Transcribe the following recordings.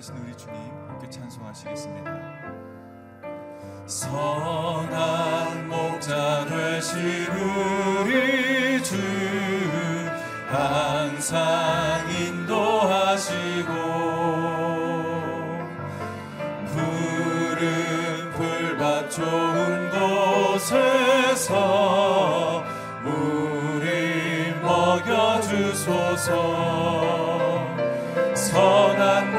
되신 우리 주님 함께 찬송하시겠습니다. 선한 목자 되신 우리 주 항상 인도하시고 푸른 풀밭 좋은 곳에서 우리 먹여주소서 선한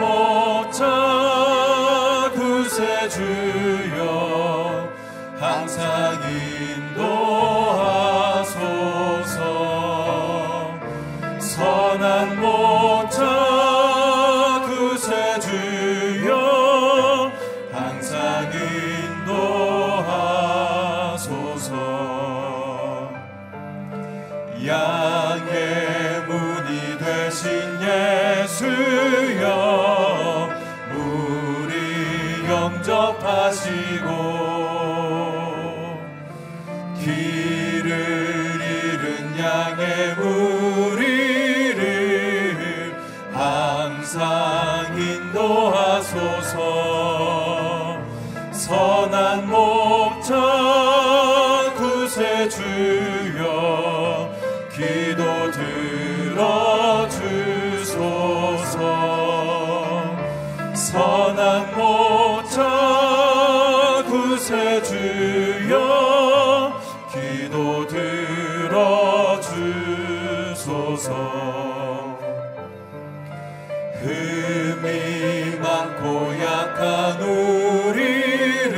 금이 많고 약한 우리를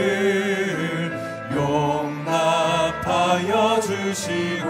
용납하여 주시오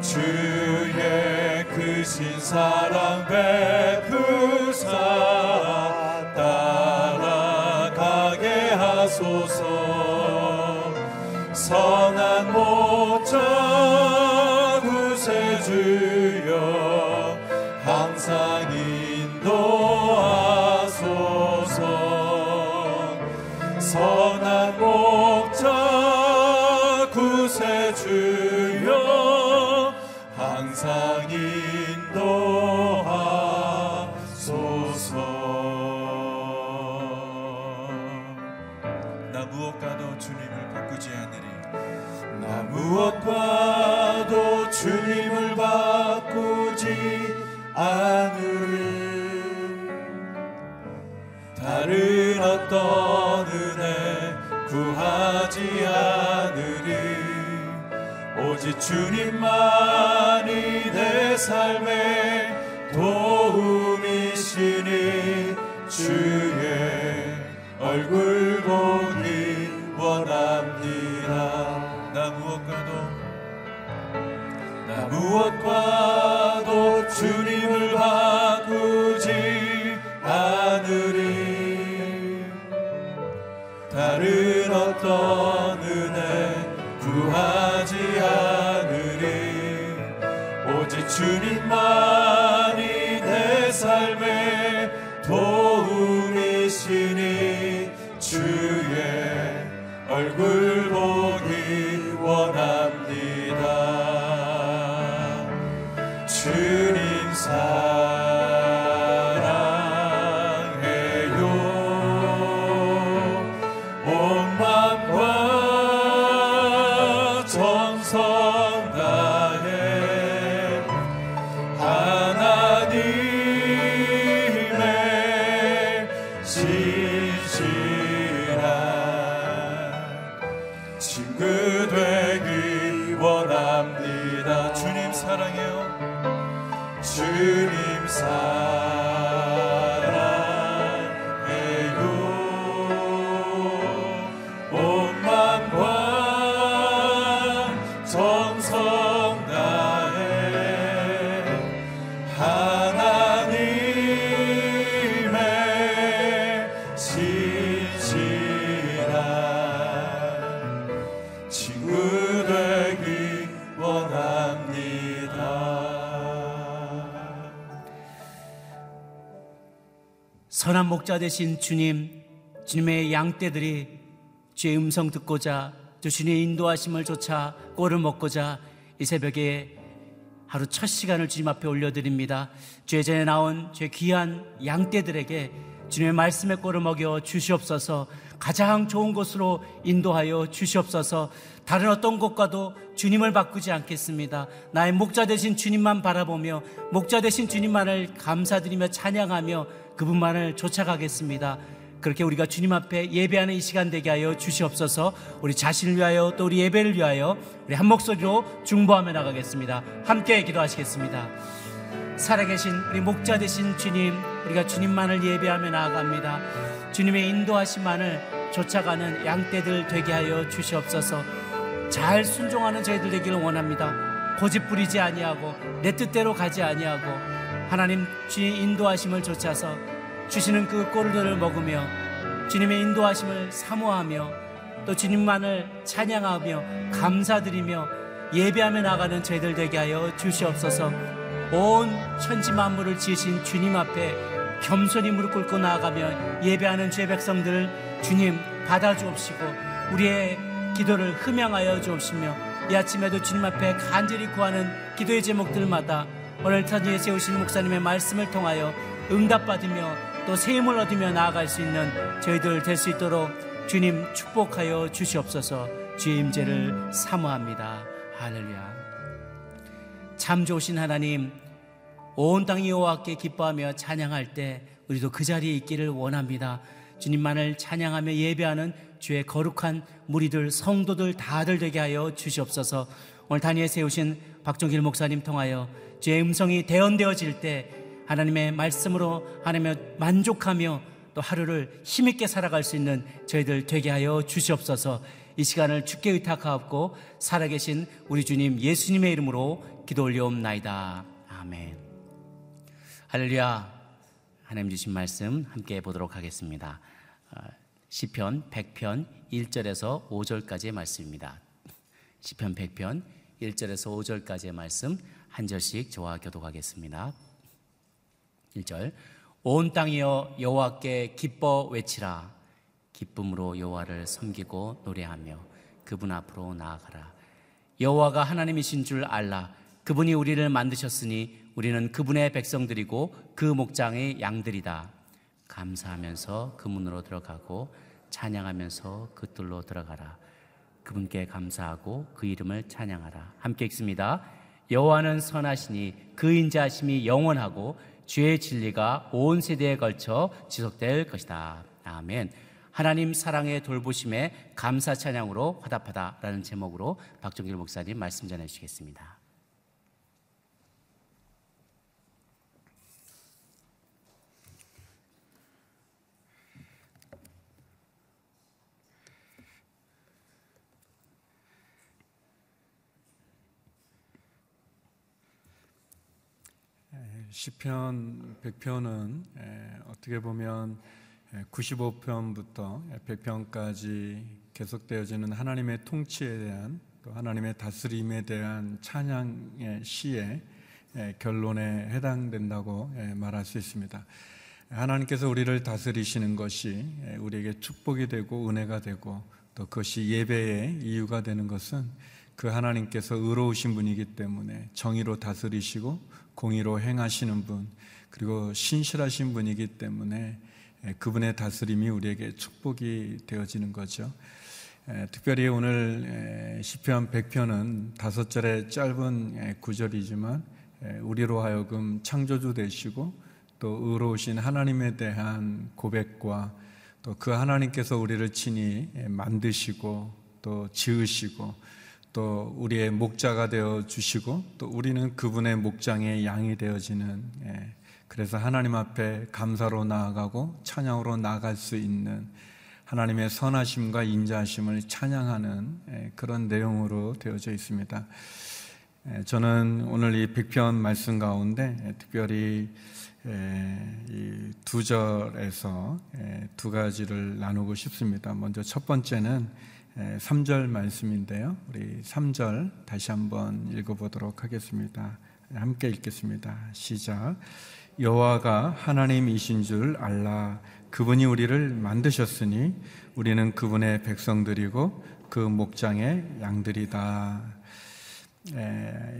주의 크신 사랑 배 주님만이 내 삶의 도움이시니 주의 얼굴 보기 원합니다. 나 무엇과도 나 무엇과도 주님을 바꾸지 않으리. 다른 어떤 Schön in 목자 되신 주님, 주님의 양떼들이 주의 음성 듣고자 또 주님의 인도하심을 쫓아 꼴을 먹고자 이 새벽에 하루 첫 시간을 주님 앞에 올려드립니다. 주의 전에 나온 주의 귀한 양떼들에게 주님의 말씀의 꼴을 먹여 주시옵소서 가장 좋은 곳으로 인도하여 주시옵소서 다른 어떤 곳과도 주님을 바꾸지 않겠습니다. 나의 목자 되신 주님만 바라보며 목자 되신 주님만을 감사드리며 찬양하며 그분만을 쫓아가겠습니다. 그렇게 우리가 주님 앞에 예배하는 이 시간 되게 하여 주시옵소서 우리 자신을 위하여 또 우리 예배를 위하여 우리 한 목소리로 중보하며 나가겠습니다. 함께 기도하시겠습니다. 살아계신 우리 목자 되신 주님, 우리가 주님만을 예배하며 나아갑니다. 주님의 인도하심만을 쫓아가는 양떼들 되게 하여 주시옵소서. 잘 순종하는 저희들 되기를 원합니다. 고집 부리지 아니하고 내 뜻대로 가지 아니하고 하나님 주의 인도하심을 쫓아서 주시는 그 꼴들을 먹으며 주님의 인도하심을 사모하며 또 주님만을 찬양하며 감사드리며 예배하며 나가는 저희들 되게 하여 주시옵소서. 온 천지 만물을 지으신 주님 앞에 겸손히 무릎 꿇고 나아가며 예배하는 죄 백성들을 주님 받아 주옵시고 우리의 기도를 흠양하여 주옵시며 이 아침에도 주님 앞에 간절히 구하는 기도의 제목들마다 오늘 터지에 세우신 목사님의 말씀을 통하여 응답받으며 또새 힘을 얻으며 나아갈 수 있는 저희들 될 수 있도록 주님 축복하여 주시옵소서 주의 임재를 사모합니다 할렐루야 참 좋으신 하나님 온 땅이 여호와께 기뻐하며 찬양할 때 우리도 그 자리에 있기를 원합니다. 주님만을 찬양하며 예배하는 주의 거룩한 무리들 성도들 다들 되게 하여 주시옵소서. 오늘 단위에 세우신 박종길 목사님 통하여 주의 음성이 대언되어질 때 하나님의 말씀으로 하나님의 만족하며 또 하루를 힘있게 살아갈 수 있는 저희들 되게 하여 주시옵소서. 이 시간을 주께 의탁하옵고 살아계신 우리 주님 예수님의 이름으로 기도 올려옵나이다. 아멘. 할렐루야. 하나님 주신 말씀 함께 보도록 하겠습니다. 어, 시편 100편 1절에서 5절까지의 말씀입니다. 시편 100편 1절에서 5절까지의 말씀 한 절씩 저와 교독하겠습니다. 1절. 온 땅이여 여호와께 기뻐 외치라. 기쁨으로 여호와를 섬기고 노래하며 그분 앞으로 나아가라. 여호와가 하나님이신 줄 알라. 그분이 우리를 만드셨으니 우리는 그분의 백성들이고 그 목장의 양들이다. 감사하면서 그 문으로 들어가고 찬양하면서 그 뜰로 들어가라. 그분께 감사하고 그 이름을 찬양하라. 함께 읽습니다 여호와는 선하시니 그 인자하심이 영원하고 주의 진리가 온 세대에 걸쳐 지속될 것이다. 아멘. 하나님 사랑의 돌보심에 감사 찬양으로 화답하다라는 제목으로 박종길 목사님 말씀 전해 주시겠습니다. 시편 100편은 어떻게 보면 95편부터 100편까지 계속되어지는 하나님의 통치에 대한 또 하나님의 다스림에 대한 찬양의 시의 결론에 해당된다고 말할 수 있습니다. 하나님께서 우리를 다스리시는 것이 우리에게 축복이 되고 은혜가 되고 또 그것이 예배의 이유가 되는 것은 그 하나님께서 의로우신 분이기 때문에 정의로 다스리시고 공의로 행하시는 분 그리고 신실하신 분이기 때문에 그분의 다스림이 우리에게 축복이 되어지는 거죠. 특별히 오늘 시편 100편은 다섯 절의 짧은 구절이지만 우리로 하여금 창조주 되시고 또 의로우신 하나님에 대한 고백과 또 그 하나님께서 우리를 친히 만드시고 또 지으시고 또 우리의 목자가 되어 주시고 또 우리는 그분의 목장의 양이 되어지는 예, 그래서 하나님 앞에 감사로 나아가고 찬양으로 나아갈 수 있는 하나님의 선하심과 인자하심을 찬양하는 예, 그런 내용으로 되어져 있습니다. 예, 저는 오늘 이 백편 말씀 가운데 특별히 두 절에서 두 가지를 나누고 싶습니다. 먼저 첫 번째는 3절 말씀인데요. 우리 3절 다시 한번 읽어보도록 하겠습니다. 함께 읽겠습니다. 시작. 여호와가 하나님이신 줄 알라. 그분이 우리를 만드셨으니 우리는 그분의 백성들이고 그 목장의 양들이다.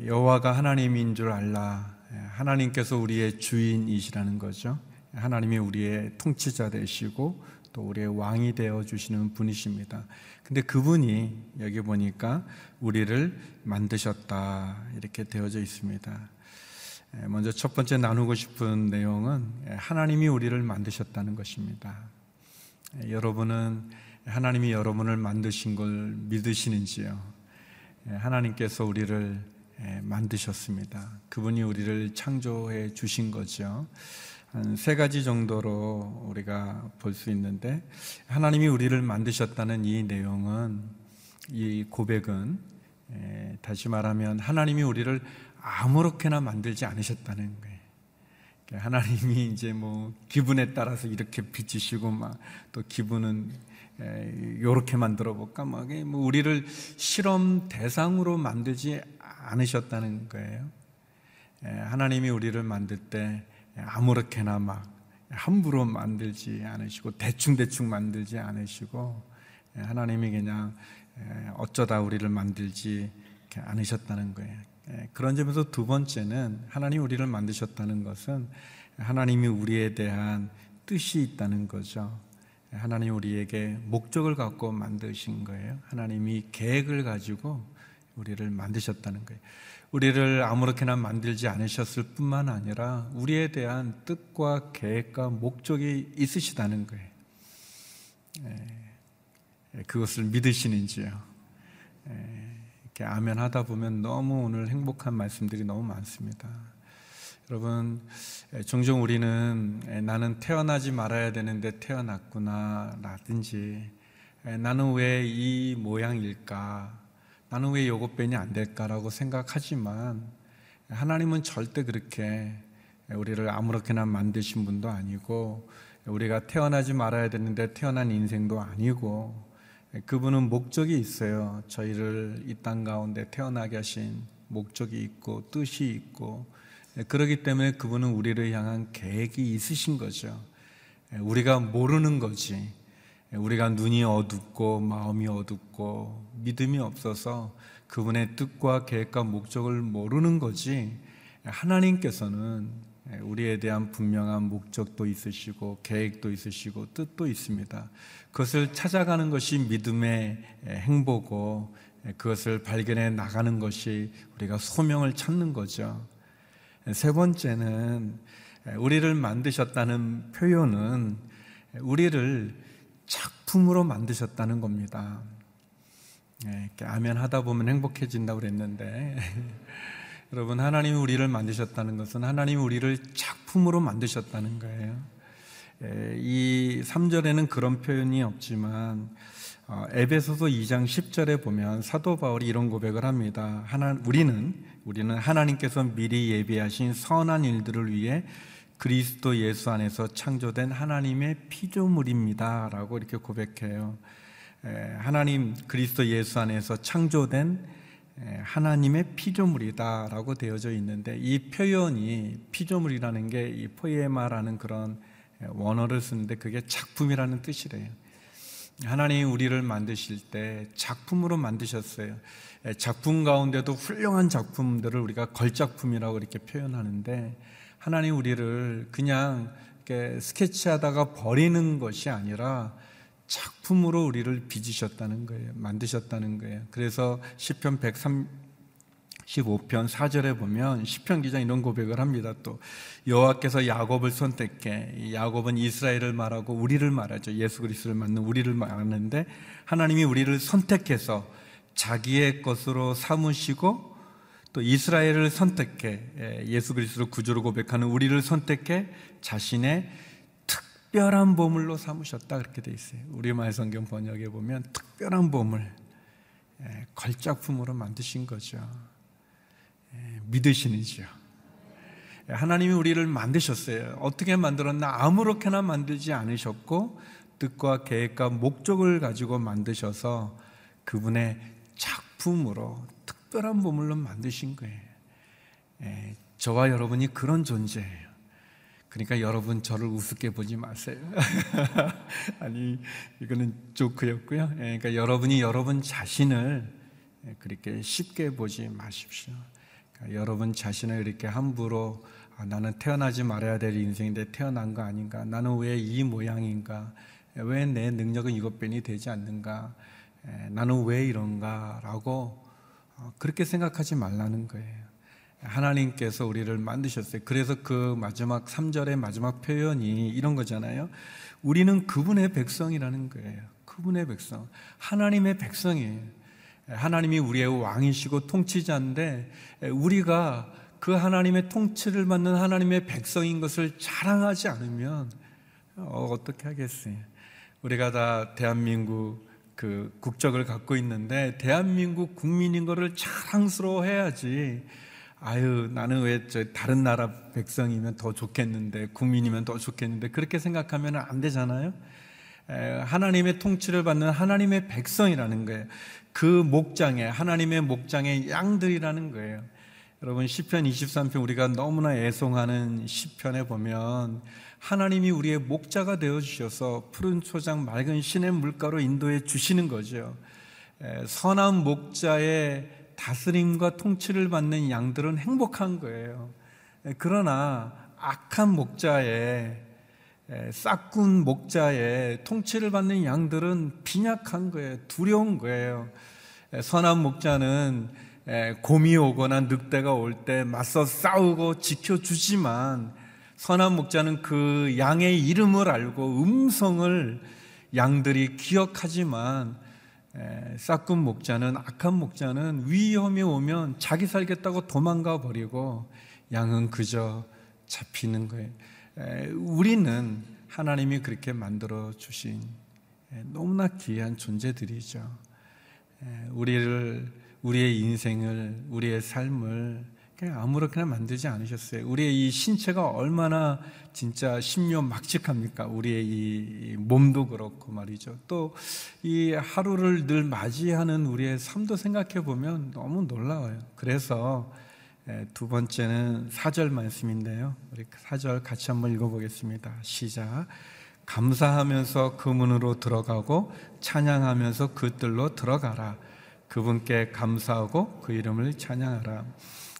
여호와가 하나님인 줄 알라. 하나님께서 우리의 주인이시라는 거죠. 하나님이 우리의 통치자 되시고 또 우리의 왕이 되어 주시는 분이십니다. 근데 그분이 여기 보니까 우리를 만드셨다 이렇게 되어져 있습니다. 먼저 첫 번째 나누고 싶은 내용은 하나님이 우리를 만드셨다는 것입니다. 여러분은 하나님이 여러분을 만드신 걸 믿으시는지요? 하나님께서 우리를 만드셨습니다. 그분이 우리를 창조해 주신 거죠. 한 세 가지 정도로 우리가 볼 수 있는데 하나님이 우리를 만드셨다는 이 내용은 이 고백은 다시 말하면 하나님이 우리를 아무렇게나 만들지 않으셨다는 거예요. 하나님이 이제 뭐 기분에 따라서 이렇게 비치시고 막 또 기분은 요렇게 만들어 볼까 막 뭐 우리를 실험 대상으로 만들지 않으셨다는 거예요. 하나님이 우리를 만들 때 아무렇게나 막 함부로 만들지 않으시고 대충대충 만들지 않으시고 하나님이 그냥 어쩌다 우리를 만들지 않으셨다는 거예요. 그런 점에서 두 번째는 하나님 우리를 만드셨다는 것은 하나님이 우리에 대한 뜻이 있다는 거죠. 하나님 우리에게 목적을 갖고 만드신 거예요. 하나님이 계획을 가지고 우리를 만드셨다는 거예요. 우리를 아무렇게나 만들지 않으셨을 뿐만 아니라 우리에 대한 뜻과 계획과 목적이 있으시다는 거예요. 예, 그것을 믿으시는지요? 이렇게 아멘 하다 보면 너무 오늘 행복한 말씀들이 너무 많습니다. 여러분, 종종 우리는 나는 태어나지 말아야 되는데 태어났구나, 라든지 나는 왜 이 모양일까? 나는 왜 요것변이 안 될까라고 생각하지만 하나님은 절대 그렇게 우리를 아무렇게나 만드신 분도 아니고 우리가 태어나지 말아야 되는데 태어난 인생도 아니고 그분은 목적이 있어요. 저희를 이 땅 가운데 태어나게 하신 목적이 있고 뜻이 있고 그러기 때문에 그분은 우리를 향한 계획이 있으신 거죠. 우리가 모르는 거지. 우리가 눈이 어둡고 마음이 어둡고 믿음이 없어서 그분의 뜻과 계획과 목적을 모르는 거지 하나님께서는 우리에 대한 분명한 목적도 있으시고 계획도 있으시고 뜻도 있습니다. 그것을 찾아가는 것이 믿음의 행보고 그것을 발견해 나가는 것이 우리가 소명을 찾는 거죠. 세 번째는 우리를 만드셨다는 표현은 우리를 작품으로 만드셨다는 겁니다. 네, 아멘 하다 보면 행복해진다고 그랬는데 여러분 하나님이 우리를 만드셨다는 것은 하나님이 우리를 작품으로 만드셨다는 거예요. 예, 이 3절에는 그런 표현이 없지만 어, 에베소서 2장 10절에 보면 사도 바울이 이런 고백을 합니다. 하나 우리는 우리는 하나님께서 미리 예비하신 선한 일들을 위해 그리스도 예수 안에서 창조된 하나님의 피조물입니다라고 이렇게 고백해요. 하나님 그리스도 예수 안에서 창조된 하나님의 피조물이다라고 되어져 있는데 이 표현이 피조물이라는 게 이 포에마라는 그런 원어를 쓰는데 그게 작품이라는 뜻이래요. 하나님 우리를 만드실 때 작품으로 만드셨어요. 작품 가운데도 훌륭한 작품들을 우리가 걸작품이라고 이렇게 표현하는데 하나님 우리를 그냥 스케치하다가 버리는 것이 아니라 작품으로 우리를 빚으셨다는 거예요. 만드셨다는 거예요. 그래서 시편 135편 4절에 보면 시편 기자 이런 고백을 합니다. 또 여호와께서 야곱을 선택해 야곱은 이스라엘을 말하고 우리를 말하죠. 예수 그리스도를 맞는 우리를 말하는데 하나님이 우리를 선택해서 자기의 것으로 삼으시고 또 이스라엘을 선택해 예수 그리스도 구주로 고백하는 우리를 선택해 자신의 특별한 보물로 삼으셨다 그렇게 돼 있어요. 우리말 성경 번역에 보면 특별한 보물 걸작품으로 만드신 거죠. 믿으시는지요? 하나님이 우리를 만드셨어요. 어떻게 만들었나? 아무렇게나 만들지 않으셨고 뜻과 계획과 목적을 가지고 만드셔서 그분의 작품으로 특별한 보물로 만드신 거예요. 예, 저와 여러분이 그런 존재예요. 그러니까 여러분 저를 우습게 보지 마세요. 아니 이거는 조크였고요. 예, 그러니까 여러분이 여러분 자신을 그렇게 쉽게 보지 마십시오. 그러니까 여러분 자신을 이렇게 함부로 아, 나는 태어나지 말아야 될 인생인데 태어난 거 아닌가? 나는 왜 이 모양인가? 왜 내 능력은 이것 뿐이 되지 않는가? 나는 왜 이런가? 라고 어, 그렇게 생각하지 말라는 거예요. 하나님께서 우리를 만드셨어요. 그래서 그 마지막 3절의 마지막 표현이 이런 거잖아요. 우리는 그분의 백성이라는 거예요. 그분의 백성. 하나님의 백성이에요. 하나님이 우리의 왕이시고 통치자인데 우리가 그 하나님의 통치를 받는 하나님의 백성인 것을 자랑하지 않으면 어, 어떻게 하겠어요? 우리가 다 대한민국 그 국적을 갖고 있는데 대한민국 국민인 것을 자랑스러워 해야지. 아유, 나는 왜 저 다른 나라 백성이면 더 좋겠는데, 국민이면 더 좋겠는데, 그렇게 생각하면 안 되잖아요? 하나님의 통치를 받는 하나님의 백성이라는 거예요. 그 목장에, 하나님의 목장의 양들이라는 거예요. 여러분, 10편, 23편 우리가 너무나 애송하는 10편에 보면 하나님이 우리의 목자가 되어 주셔서 푸른 초장 맑은 신의 물가로 인도해 주시는 거죠. 선한 목자의 다스림과 통치를 받는 양들은 행복한 거예요. 그러나 악한 목자의 싹군 목자의 통치를 받는 양들은 빈약한 거예요. 두려운 거예요. 선한 목자는 곰이 오거나 늑대가 올 때 맞서 싸우고 지켜주지만 선한 목자는 그 양의 이름을 알고 음성을 양들이 기억하지만 싹군 목자는 악한 목자는 위험이 오면 자기 살겠다고 도망가 버리고 양은 그저 잡히는 거예요. 우리는 하나님이 그렇게 만들어 주신 너무나 귀한 존재들이죠. 우리를 우리의 인생을 우리의 삶을 그냥 아무렇게나 만들지 않으셨어요. 우리의 이 신체가 얼마나 진짜 신묘막측합니까? 우리의 이 몸도 그렇고 말이죠. 또 이 하루를 늘 맞이하는 우리의 삶도 생각해 보면 너무 놀라워요. 그래서 두 번째는 사절 말씀인데요. 우리 사절 같이 한번 읽어보겠습니다. 시작. 감사하면서 그 문으로 들어가고 찬양하면서 그 뜰로 들어가라. 그분께 감사하고 그 이름을 찬양하라.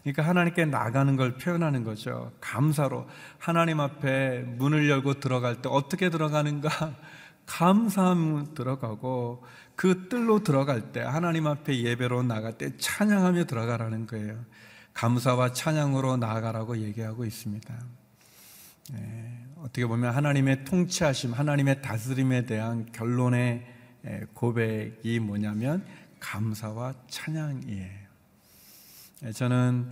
그러니까 하나님께 나가는 걸 표현하는 거죠. 감사로 하나님 앞에 문을 열고 들어갈 때 어떻게 들어가는가? 감사함 들어가고 그 뜰로 들어갈 때 하나님 앞에 예배로 나갈 때 찬양하며 들어가라는 거예요. 감사와 찬양으로 나아가라고 얘기하고 있습니다. 예, 어떻게 보면 하나님의 통치하심, 하나님의 다스림에 대한 결론의 고백이 뭐냐면 감사와 찬양이에요. 예, 저는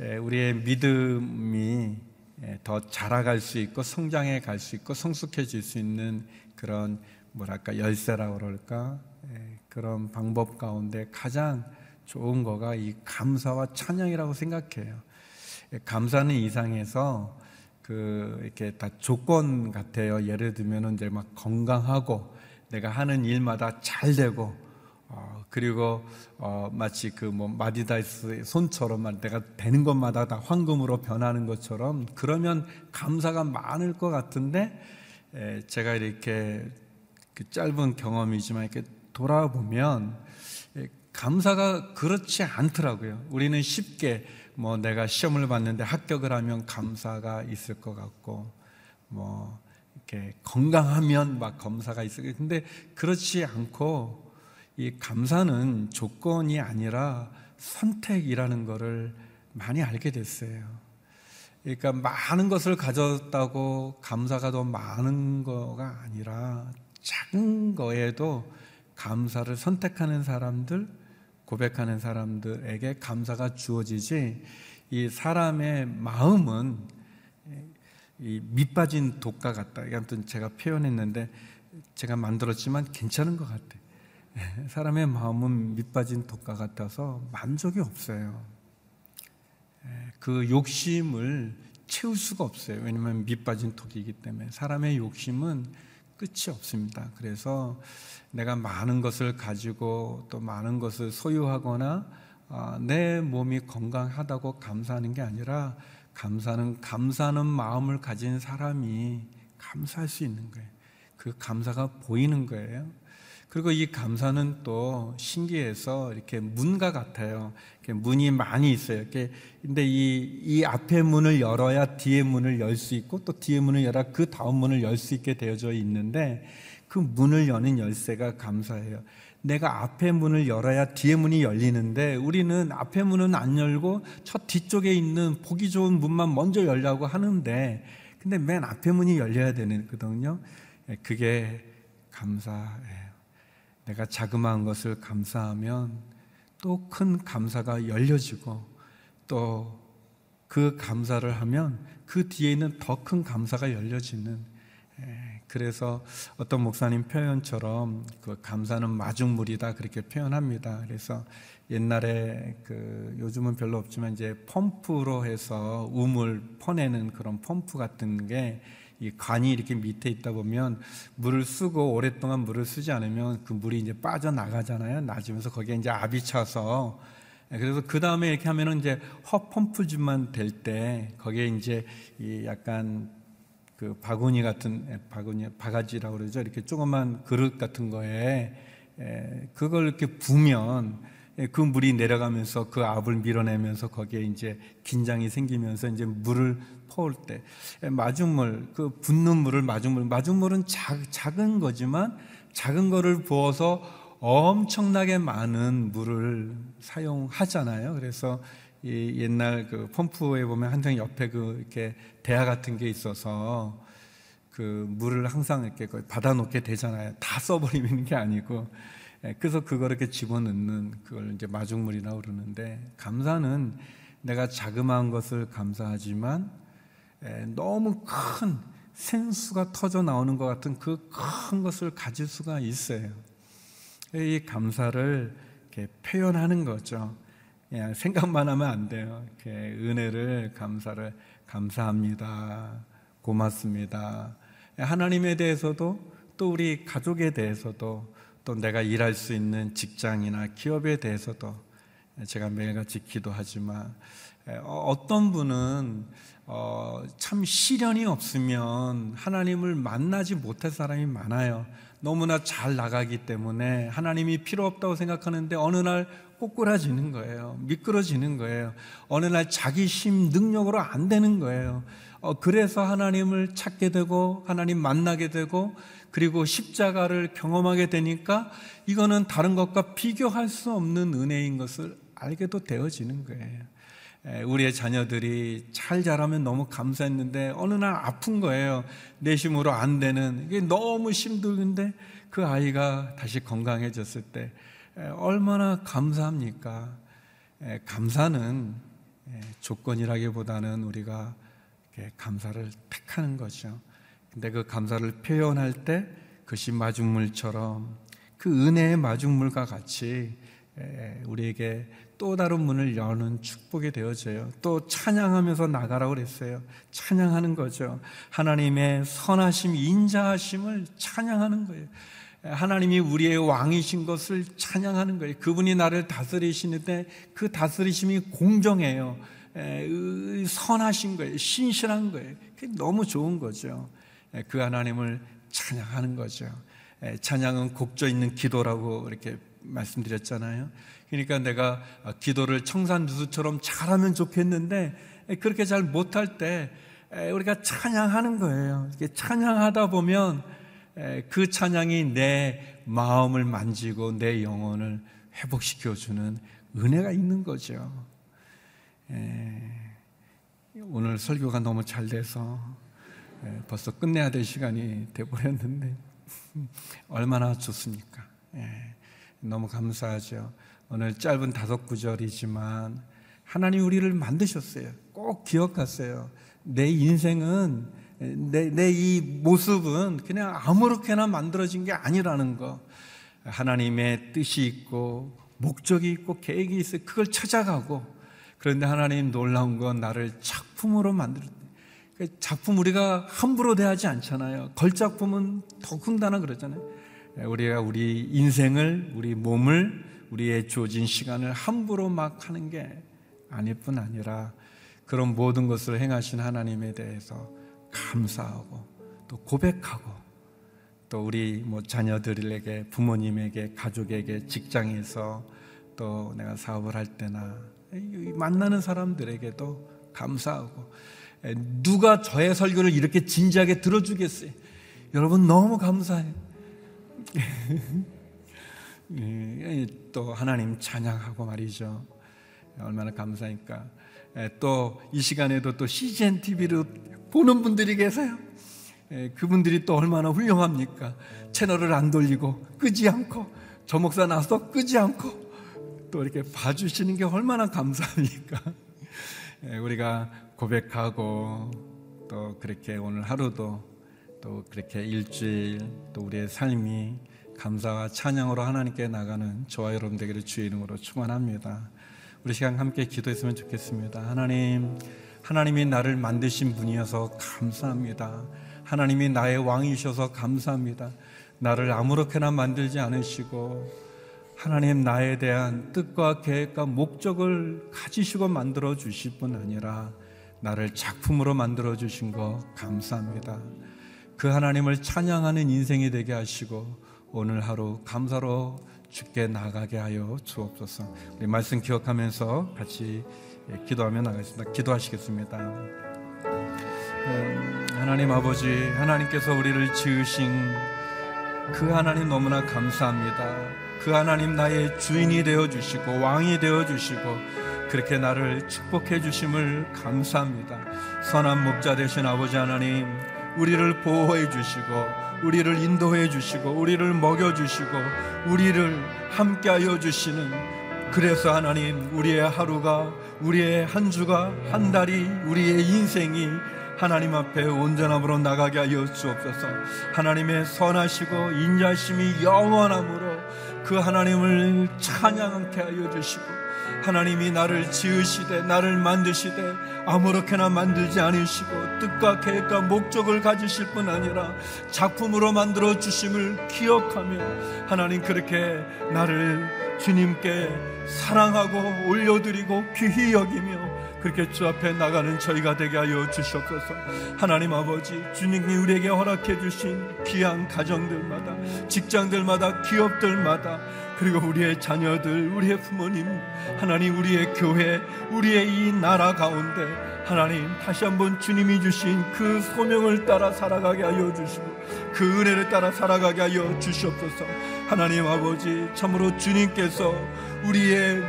예, 우리의 믿음이 예, 더 자라갈 수 있고 성장해 갈 수 있고 성숙해질 수 있는 그런 뭐랄까 열쇠라고 그럴까 그런 방법 가운데 가장 좋은 거가 이 감사와 찬양이라고 생각해요. 감사는 이상해서 그 이렇게 다 조건 같아요. 예를 들면은 이제 막 건강하고 내가 하는 일마다 잘 되고 어, 그리고 어, 마치 그 뭐 마디다이스의 손처럼 내가 되는 것마다 다 황금으로 변하는 것처럼 그러면 감사가 많을 것 같은데 에, 제가 이렇게 그 짧은 경험이지만 이렇게 돌아보면 에, 감사가 그렇지 않더라고요. 우리는 쉽게 뭐 내가 시험을 봤는데 합격을 하면 감사가 있을 것 같고 뭐 이렇게 건강하면 막 검사가 있을 근데 그렇지 않고 이 감사는 조건이 아니라 선택이라는 것을 많이 알게 됐어요. 그러니까 많은 것을 가졌다고 감사가 더 많은 거가 아니라 작은 거에도 감사를 선택하는 사람들 고백하는 사람들에게 감사가 주어지지 이 사람의 마음은 이 밑빠진 독과 같다. 아무튼 제가 표현했는데 제가 만들었지만 괜찮은 것 같아. 사람의 마음은 밑빠진 독과 같아서 만족이 없어요. 그 욕심을 채울 수가 없어요. 왜냐하면 밑빠진 독이기 때문에 사람의 욕심은 끝이 없습니다. 그래서 내가 많은 것을 가지고 또 많은 것을 소유하거나 아, 내 몸이 건강하다고 감사하는 게 아니라 감사는 감사하는 마음을 가진 사람이 감사할 수 있는 거예요. 그 감사가 보이는 거예요. 그리고 이 감사는 또 신기해서 이렇게 문과 같아요. 이렇게 문이 많이 있어요. 이렇게 근데 이, 이 앞에 문을 열어야 뒤에 문을 열 수 있고 또 뒤에 문을 열어 그 다음 문을 열 수 있게 되어져 있는데 그 문을 여는 열쇠가 감사해요. 내가 앞에 문을 열어야 뒤에 문이 열리는데 우리는 앞에 문은 안 열고 첫 뒤쪽에 있는 보기 좋은 문만 먼저 열려고 하는데 근데 맨 앞에 문이 열려야 되거든요. 예, 그게 감사예요. 내가 자그마한 것을 감사하면 또 큰 감사가 열려지고 또 그 감사를 하면 그 뒤에 있는 더 큰 감사가 열려지는 예, 그래서 어떤 목사님 표현처럼 그 감사는 마중물이다 그렇게 표현합니다. 그래서 옛날에 그 요즘은 별로 없지만 이제 펌프로 해서 우물 퍼내는 그런 펌프 같은 게 이 관이 이렇게 밑에 있다 보면 물을 쓰고 오랫동안 물을 쓰지 않으면 그 물이 이제 빠져나가잖아요. 낮으면서 거기에 이제 압이 차서 그래서 그 다음에 이렇게 하면은 이제 허 펌프질만 될 때 거기에 이제 이 약간 그 바구니 같은 예, 바구니 바가지라고 그러죠. 이렇게 조그만 그릇 같은 거에 그걸 이렇게 부면 예, 그 물이 내려가면서 그 압을 밀어내면서 거기에 이제 긴장이 생기면서 이제 물을 퍼올 때 예, 마중물 그 붓는 물을 마중물 마중물은 작, 작은 거지만 작은 거를 부어서 엄청나게 많은 물을 사용하잖아요. 그래서 이 옛날 그 펌프에 보면 항상 옆에 그 이렇게 대야 같은 게 있어서 그 물을 항상 이렇게 받아놓게 되잖아요. 다 써버리는 게 아니고 예, 그래서 그걸 이렇게 집어넣는 그걸 이제 마중물이라고 그러는데 감사는 내가 자그마한 것을 감사하지만 예, 너무 큰 생수가 터져 나오는 것 같은 그 큰 것을 가질 수가 있어요. 이 감사를 표현하는 거죠. 생각만 하면 안 돼요. 은혜를 감사를 감사합니다. 고맙습니다. 하나님에 대해서도 또 우리 가족에 대해서도 또 내가 일할 수 있는 직장이나 기업에 대해서도 제가 매일같이 기도하지만 어떤 분은 어, 참 시련이 없으면 하나님을 만나지 못할 사람이 많아요. 너무나 잘 나가기 때문에 하나님이 필요 없다고 생각하는데 어느 날 꼬꾸라지는 거예요. 미끄러지는 거예요. 어느 날 자기 힘 능력으로 안 되는 거예요. 어, 그래서 하나님을 찾게 되고 하나님 만나게 되고 그리고 십자가를 경험하게 되니까 이거는 다른 것과 비교할 수 없는 은혜인 것을 알게도 되어지는 거예요. 우리의 자녀들이 잘 자라면 너무 감사했는데 어느 날 아픈 거예요. 내심으로 안 되는 이게 너무 힘들는데 그 아이가 다시 건강해졌을 때 얼마나 감사합니까? 감사는 조건이라기보다는 우리가 감사를 택하는 거죠. 근데 그 감사를 표현할 때 그것이 마중물처럼 그 은혜의 마중물과 같이 우리에게 또 다른 문을 여는 축복이 되어져요. 또 찬양하면서 나가라고 그랬어요. 찬양하는 거죠. 하나님의 선하심, 인자하심을 찬양하는 거예요. 하나님이 우리의 왕이신 것을 찬양하는 거예요. 그분이 나를 다스리시는데 그 다스리심이 공정해요. 선하신 거예요. 신실한 거예요. 너무 좋은 거죠. 그 하나님을 찬양하는 거죠. 찬양은 곡조 있는 기도라고 이렇게 말씀드렸잖아요. 그러니까 내가 기도를 청산 누수처럼 잘하면 좋겠는데 그렇게 잘 못할 때 우리가 찬양하는 거예요. 찬양하다 보면 그 찬양이 내 마음을 만지고 내 영혼을 회복시켜 주는 은혜가 있는 거죠. 오늘 설교가 너무 잘 돼서 벌써 끝내야 될 시간이 돼버렸는데 얼마나 좋습니까? 너무 감사하죠. 오늘 짧은 다섯 구절이지만 하나님 우리를 만드셨어요. 꼭 기억하세요. 내 인생은 내이 모습은 그냥 아무렇게나 만들어진 게 아니라는 거. 하나님의 뜻이 있고 목적이 있고 계획이 있어요. 그걸 찾아가고 그런데 하나님 놀라운 건 나를 작품으로 만들 그 작품 우리가 함부로 대하지 않잖아요. 걸작품은 더군다나 그러잖아요. 우리가 우리 인생을 우리 몸을 우리의 주어진 시간을 함부로 막 하는 게 아닐 뿐 아니라 그런 모든 것을 행하신 하나님에 대해서 감사하고 또 고백하고 또 우리 뭐 자녀들에게 부모님에게 가족에게 직장에서 또 내가 사업을 할 때나 만나는 사람들에게도 감사하고 누가 저의 설교를 이렇게 진지하게 들어주겠어요? 여러분 너무 감사해요. 예, 또 하나님 찬양하고 말이죠. 얼마나 감사니까. 또 이 시간에도 또 CGN TV로 보는 분들이 계세요. 그분들이 또 얼마나 훌륭합니까? 채널을 안 돌리고 끄지 않고 저 목사 나서 끄지 않고 또 이렇게 봐주시는 게 얼마나 감사합니까? 우리가 고백하고 또 그렇게 오늘 하루도 또 그렇게 일주일 또 우리의 삶이 감사와 찬양으로 하나님께 나가는 저와 여러분 되기를 주의 이름으로 축원합니다. 우리 시간 함께 기도했으면 좋겠습니다. 하나님, 하나님이 나를 만드신 분이어서 감사합니다. 하나님이 나의 왕이셔서 감사합니다. 나를 아무렇게나 만들지 않으시고 하나님 나에 대한 뜻과 계획과 목적을 가지시고 만들어 주실 뿐 아니라 나를 작품으로 만들어 주신 거 감사합니다. 그 하나님을 찬양하는 인생이 되게 하시고 오늘 하루 감사로 주께 나가게 하여 주옵소서. 우리 말씀 기억하면서 같이 예, 기도하며 나가겠습니다. 기도하시겠습니다. 음, 하나님 아버지, 하나님께서 우리를 지으신 그 하나님 너무나 감사합니다. 그 하나님 나의 주인이 되어 주시고 왕이 되어 주시고 그렇게 나를 축복해 주심을 감사합니다. 선한 목자 되신 아버지 하나님, 우리를 보호해 주시고 우리를 인도해 주시고 우리를 먹여 주시고 우리를 함께하여 주시는 그래서 하나님 우리의 하루가 우리의 한 주가 한 달이 우리의 인생이 하나님 앞에 온전함으로 나가게 하여 주옵소서. 하나님의 선하시고 인자심이 영원함으로 그 하나님을 찬양하게 하여 주시고 하나님이 나를 지으시되 나를 만드시되 아무렇게나 만들지 않으시고 뜻과 계획과 목적을 가지실 뿐 아니라 작품으로 만들어 주심을 기억하며 하나님 그렇게 나를 주님께 사랑하고 올려드리고 귀히 여기며 그렇게 주 앞에 나가는 저희가 되게 하여 주시옵소서. 하나님 아버지, 주님이 우리에게 허락해 주신 귀한 가정들마다, 직장들마다, 기업들마다, 그리고 우리의 자녀들, 우리의 부모님, 하나님 우리의 교회, 우리의 이 나라 가운데 하나님 다시 한번 주님이 주신 그 소명을 따라 살아가게 하여 주시고 그 은혜를 따라 살아가게 하여 주시옵소서. 하나님 아버지, 참으로 주님께서 우리의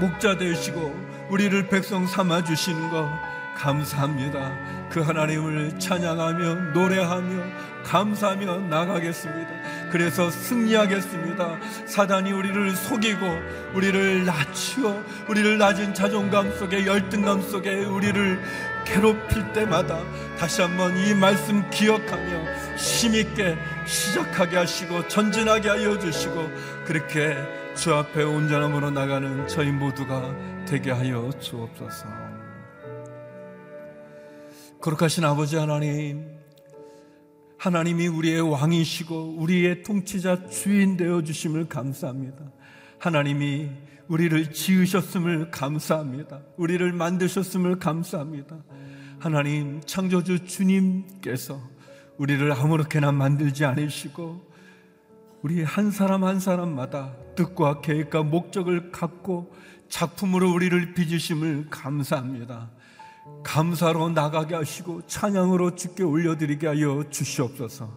목자 되시고 우리를 백성 삼아 주시는 것 감사합니다. 그 하나님을 찬양하며 노래하며 감사하며 나가겠습니다. 그래서 승리하겠습니다. 사단이 우리를 속이고 우리를 낮추어 우리를 낮은 자존감 속에 열등감 속에 우리를 괴롭힐 때마다 다시 한번 이 말씀 기억하며 힘있게 시작하게 하시고 전진하게 하여 주시고 그렇게 주 앞에 온전함으로 나가는 저희 모두가 되게 하여 주옵소서. 거룩하신 아버지 하나님, 하나님이 우리의 왕이시고 우리의 통치자 주인 되어 주심을 감사합니다. 하나님이 우리를 지으셨음을 감사합니다. 우리를 만드셨음을 감사합니다. 하나님 창조주 주님께서 우리를 아무렇게나 만들지 않으시고 우리 한 사람 한 사람마다 뜻과 계획과 목적을 갖고 작품으로 우리를 빚으심을 감사합니다. 감사로 나가게 하시고 찬양으로 주께 올려드리게 하여 주시옵소서.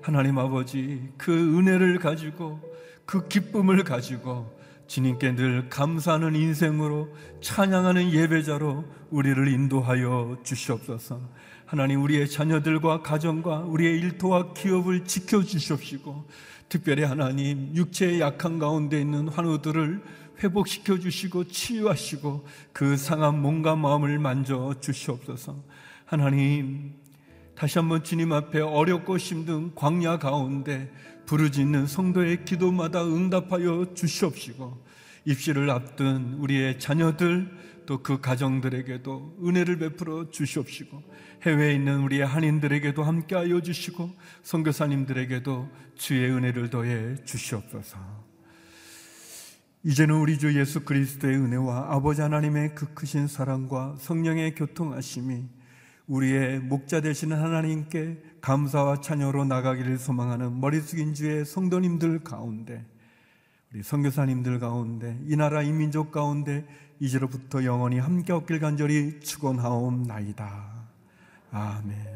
하나님 아버지 그 은혜를 가지고 그 기쁨을 가지고 주님께 늘 감사하는 인생으로 찬양하는 예배자로 우리를 인도하여 주시옵소서. 하나님 우리의 자녀들과 가정과 우리의 일터와 기업을 지켜 주시옵시고 특별히 하나님 육체의 약한 가운데 있는 환우들을 회복시켜 주시고 치유하시고 그 상한 몸과 마음을 만져 주시옵소서. 하나님 다시 한번 주님 앞에 어렵고 힘든 광야 가운데 부르짖는 성도의 기도마다 응답하여 주시옵시고 입시를 앞둔 우리의 자녀들 또 그 가정들에게도 은혜를 베풀어 주시옵시고 해외에 있는 우리의 한인들에게도 함께하여 주시고 선교사님들에게도 주의 은혜를 더해 주시옵소서. 이제는 우리 주 예수 그리스도의 은혜와 아버지 하나님의 그 크신 사랑과 성령의 교통하심이 우리의 목자 되시는 하나님께 감사와 찬여로 나가기를 소망하는 머리 숙인 주의 성도님들 가운데 우리 선교사님들 가운데 이 나라 이 민족 가운데 이제로부터 영원히 함께 없길 간절히 축원하옵나이다. 아멘.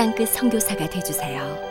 땅끝 선교사가 되주세요.